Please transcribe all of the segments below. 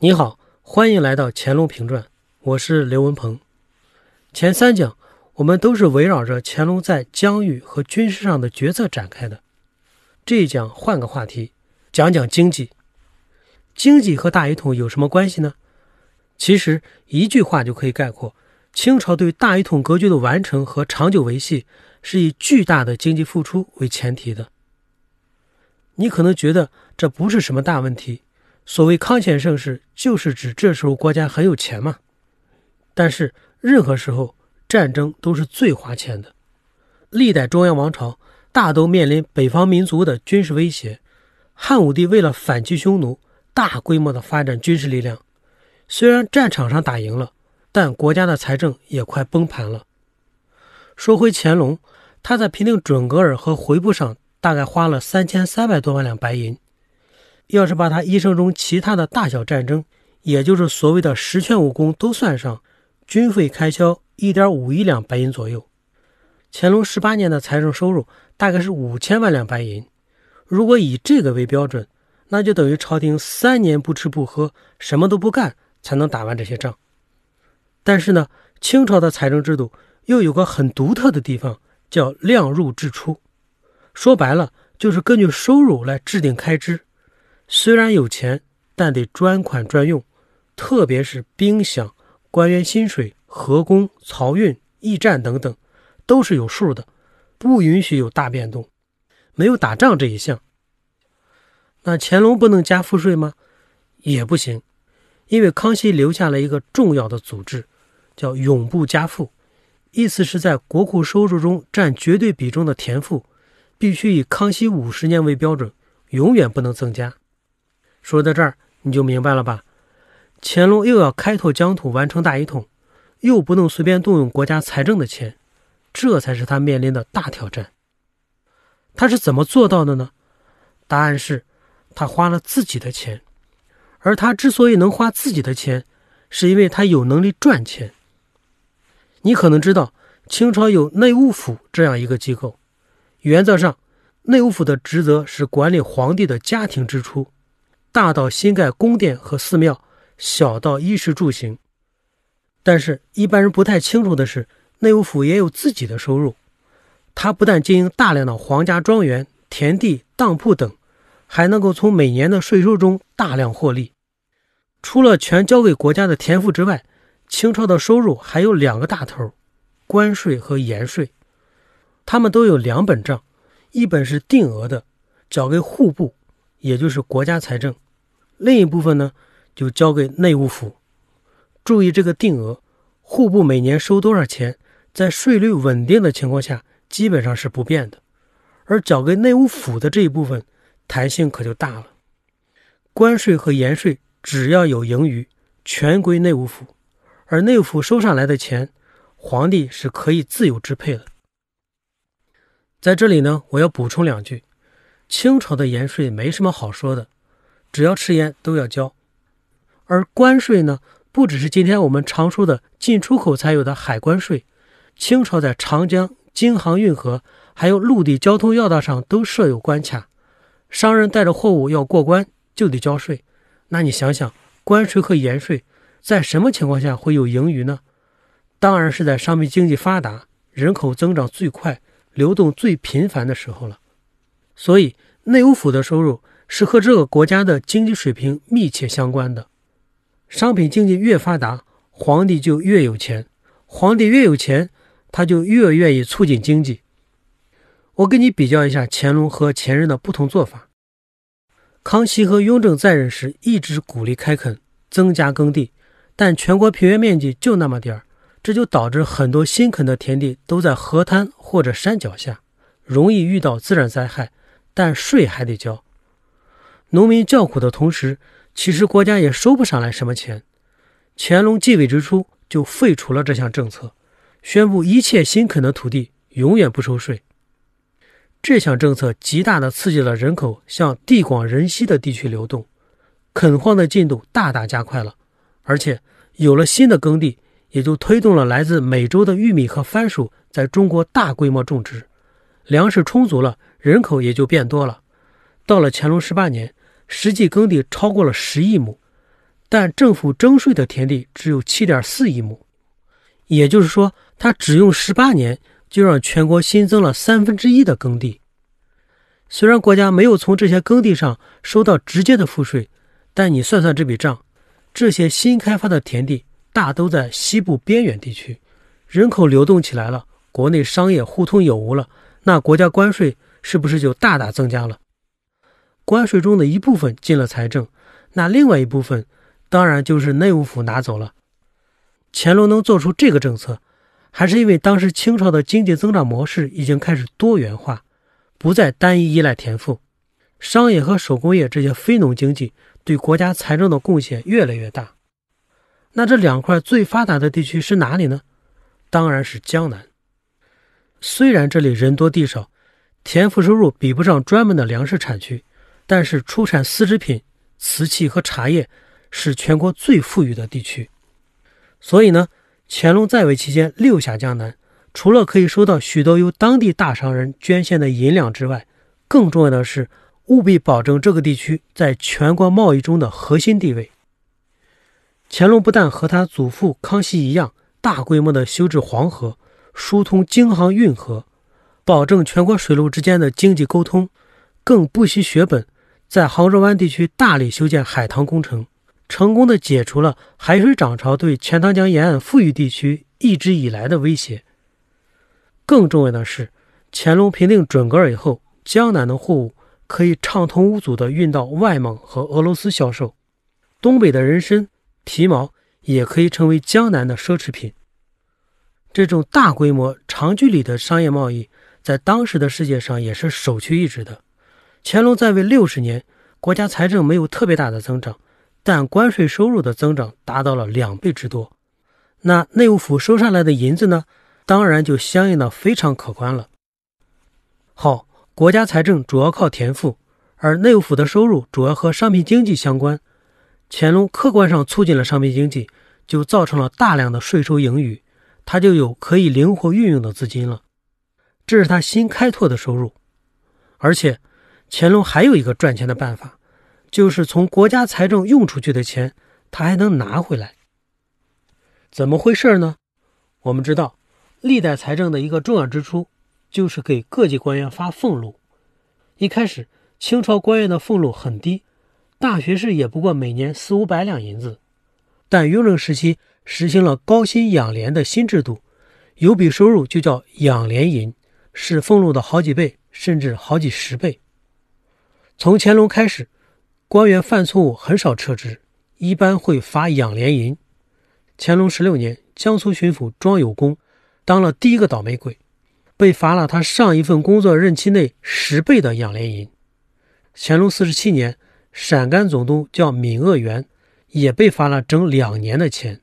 你好，欢迎来到《乾隆评传》，我是刘文鹏。前三讲我们都是围绕着乾隆在疆域和军事上的决策展开的。这一讲换个话题，讲讲经济。经济和大一统有什么关系呢？其实一句话就可以概括：清朝对大一统格局的完成和长久维系，是以巨大的经济付出为前提的。你可能觉得这不是什么大问题。所谓康乾盛世，就是指这时候国家很有钱嘛。但是任何时候战争都是最花钱的，历代中央王朝大都面临北方民族的军事威胁。汉武帝为了反击匈奴，大规模的发展军事力量，虽然战场上打赢了，但国家的财政也快崩盘了。说回乾隆，他在平定准噶尔和回部上大概花了三千三百多万两白银。要是把他一生中其他的大小战争，也就是所谓的十全武功都算上，军费开销一点五亿两白银左右。乾隆十八年的财政收入大概是五千万两白银。如果以这个为标准，那就等于朝廷三年不吃不喝，什么都不干才能打完这些仗。但是呢，清朝的财政制度又有个很独特的地方，叫量入制出。说白了，就是根据收入来制定开支。虽然有钱，但得专款专用，特别是兵饷、官员薪水、河工、漕运、驿站等等，都是有数的，不允许有大变动。没有打仗这一项，那乾隆不能加赋税吗？也不行，因为康熙留下了一个重要的组织，叫永不加赋，意思是在国库收入中占绝对比重的田赋，必须以康熙五十年为标准，永远不能增加。说到这儿，你就明白了吧？乾隆又要开拓疆土，完成大一统，又不能随便动用国家财政的钱，这才是他面临的大挑战。他是怎么做到的呢？答案是，他花了自己的钱。而他之所以能花自己的钱，是因为他有能力赚钱。你可能知道，清朝有内务府这样一个机构，原则上，内务府的职责是管理皇帝的家庭支出。大到新盖宫殿和寺庙，小到衣食住行。但是，一般人不太清楚的是，内务府也有自己的收入。他不但经营大量的皇家庄园、田地、当铺等，还能够从每年的税收中大量获利。除了全交给国家的田赋之外，清朝的收入还有两个大头：关税和盐税。他们都有两本账，一本是定额的，交给户部，也就是国家财政。另一部分呢，就交给内务府。注意这个定额，户部每年收多少钱，在税率稳定的情况下，基本上是不变的。而交给内务府的这一部分，弹性可就大了。关税和盐税只要有盈余，全归内务府，而内务府收上来的钱，皇帝是可以自由支配的。在这里呢，我要补充两句：清朝的盐税没什么好说的。只要吃盐都要交，而关税呢，不只是今天我们常说的进出口才有的海关税，清朝在长江、京杭运河还有陆地交通要道上都设有关卡，商人带着货物要过关就得交税。那你想想，关税和盐税在什么情况下会有盈余呢？当然是在商品经济发达、人口增长最快、流动最频繁的时候了。所以内务府的收入。是和这个国家的经济水平密切相关的。商品经济越发达，皇帝就越有钱；皇帝越有钱，他就越愿意促进经济。我给你比较一下乾隆和前任的不同做法。康熙和雍正在任时一直鼓励开垦、增加耕地，但全国平原面积就那么点儿，这就导致很多新垦的田地都在河滩或者山脚下，容易遇到自然灾害，但税还得交。农民叫苦的同时，其实国家也收不上来什么钱。乾隆继位之初就废除了这项政策，宣布一切新垦的土地永远不收税。这项政策极大地刺激了人口向地广人稀的地区流动，垦荒的进度大大加快了。而且有了新的耕地，也就推动了来自美洲的玉米和番薯在中国大规模种植，粮食充足了，人口也就变多了。到了乾隆十八年。实际耕地超过了十亿亩，但政府征税的田地只有七点四亿亩，也就是说，他只用十八年就让全国新增了三分之一的耕地。虽然国家没有从这些耕地上收到直接的赋税，但你算算这笔账，这些新开发的田地大都在西部边远地区，人口流动起来了，国内商业互通有无了，那国家关税是不是就大大增加了？关税中的一部分进了财政，那另外一部分当然就是内务府拿走了。乾隆能做出这个政策，还是因为当时清朝的经济增长模式已经开始多元化。不再单一依赖田赋，商业和手工业这些非农经济对国家财政的贡献越来越大。那这两块最发达的地区是哪里呢？当然是江南。虽然这里人多地少，田赋收入比不上专门的粮食产区，但是出产丝织品、瓷器和茶叶是全国最富裕的地区。所以呢，乾隆在位期间六下江南。除了可以收到许多由当地大商人捐献的银两之外，更重要的是务必保证这个地区在全国贸易中的核心地位。乾隆不但和他祖父康熙一样，大规模的修治黄河，疏通京杭运河，保证全国水路之间的经济沟通，更不惜血本，在杭州湾地区大力修建海塘工程，成功的解除了海水涨潮对钱塘江沿岸富裕地区一直以来的威胁。更重要的是，乾隆平定准噶尔以后，江南的货物可以畅通无阻地运到外蒙和俄罗斯销售，东北的人参、皮毛也可以成为江南的奢侈品。这种大规模、长距离的商业贸易，在当时的世界上也是首屈一指的。乾隆在位六十年，国家财政没有特别大的增长，但关税收入的增长达到了两倍之多。那内务府收上来的银子呢？当然就相应的非常可观了。好，国家财政主要靠田赋，而内务府的收入主要和商品经济相关。乾隆客观上促进了商品经济，就造成了大量的税收盈余，他就有可以灵活运用的资金了。这是他新开拓的收入。而且，乾隆还有一个赚钱的办法，就是从国家财政用出去的钱，他还能拿回来。怎么回事呢？我们知道。历代财政的一个重要支出，就是给各级官员发俸禄。一开始，清朝官员的俸禄很低，大学士也不过每年四五百两银子。但雍正时期实行了高薪养廉的新制度，有笔收入就叫养廉银，是俸禄的好几倍，甚至好几十倍。从乾隆开始，官员犯错误很少撤职，一般会发养廉银。乾隆十六年，江苏巡抚庄有功。当了第一个倒霉鬼，被罚了他上一份工作任期内十倍的养廉银。乾隆四十七年，陕甘总督叫闵鄂元，也被罚了整两年的钱。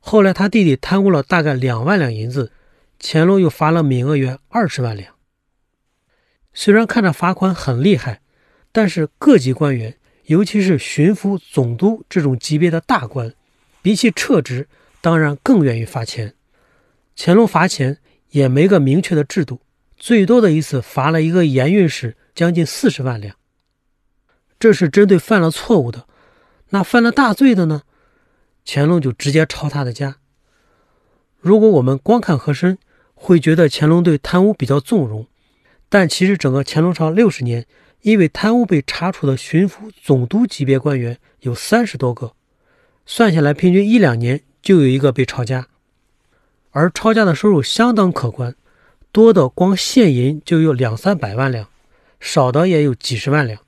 后来他弟弟贪污了大概两万两银子，乾隆又罚了闵鄂元二十万两。虽然看着罚款很厉害，但是各级官员，尤其是巡抚、总督这种级别的大官，比起撤职，当然更愿意罚钱。乾隆罚钱也没个明确的制度，最多的一次罚了一个盐运使将近四十万两。这是针对犯了错误的，那犯了大罪的呢？乾隆就直接抄他的家。如果我们光看和珅，会觉得乾隆对贪污比较纵容，但其实整个乾隆朝六十年，因为贪污被查处的巡抚、总督级别官员有三十多个，算下来平均一两年就有一个被抄家。而抄家的收入相当可观，多的光现银就有两三百万两，少的也有几十万两，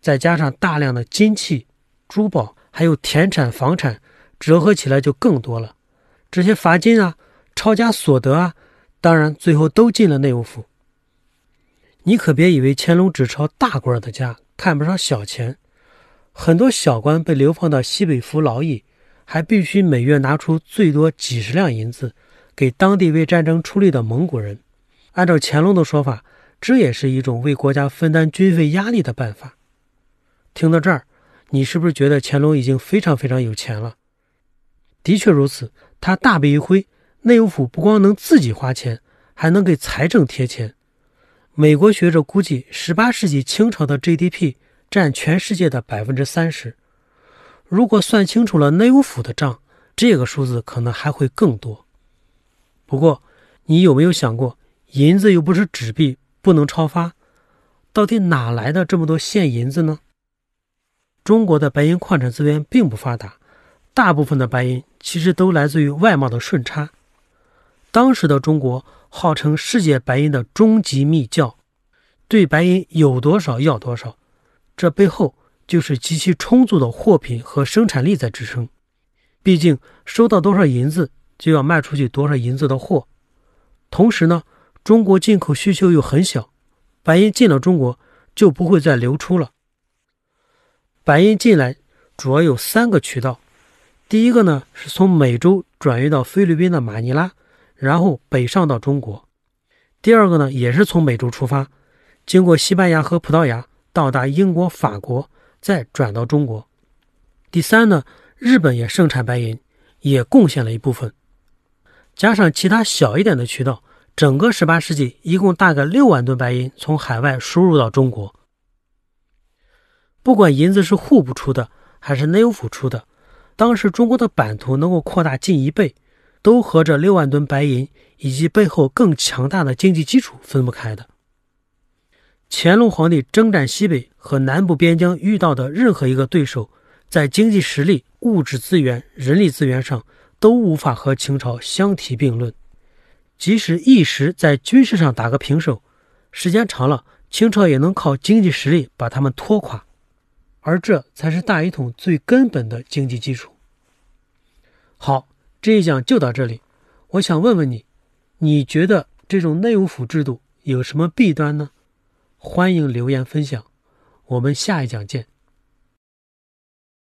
再加上大量的金器、珠宝，还有田产、房产，折合起来就更多了。这些罚金啊、抄家所得啊，当然最后都进了内务府。你可别以为乾隆只抄大官的家，看不上小钱，很多小官被流放到西北服劳役，还必须每月拿出最多几十两银子。给当地为战争出力的蒙古人，按照乾隆的说法，这也是一种为国家分担军费压力的办法。听到这儿，你是不是觉得乾隆已经非常非常有钱了？的确如此，他大笔一挥，内务府不光能自己花钱，还能给财政贴钱。美国学者估计，十八世纪清朝的 GDP 占全世界的百分之三十。如果算清楚了内务府的账，这个数字可能还会更多。不过，你有没有想过，银子又不是纸币，不能超发，到底哪来的这么多现银子呢？中国的白银矿产资源并不发达，大部分的白银其实都来自于外贸的顺差。当时的中国号称世界白银的终极密教，对白银有多少要多少，这背后就是极其充足的货品和生产力在支撑。毕竟收到多少银子，就要卖出去多少银子的货。同时呢，中国进口需求又很小，白银进了中国就不会再流出了。白银进来主要有三个渠道，第一个呢是从美洲转运到菲律宾的马尼拉，然后北上到中国；第二个呢也是从美洲出发，经过西班牙和葡萄牙到达英国、法国，再转到中国；第三呢，日本也盛产白银，也贡献了一部分，加上其他小一点的渠道，整个18世纪一共大概六万吨白银从海外输入到中国。不管银子是户部出的还是内务府出的，当时中国的版图能够扩大近一倍，都和这六万吨白银以及背后更强大的经济基础分不开的。乾隆皇帝征战西北和南部边疆遇到的任何一个对手，在经济实力、物质资源、人力资源上都无法和清朝相提并论。即使一时在军事上打个平手，时间长了，清朝也能靠经济实力把他们拖垮。而这才是大一统最根本的经济基础。好，这一讲就到这里。我想问问你，你觉得这种内务府制度有什么弊端呢？欢迎留言分享。我们下一讲见。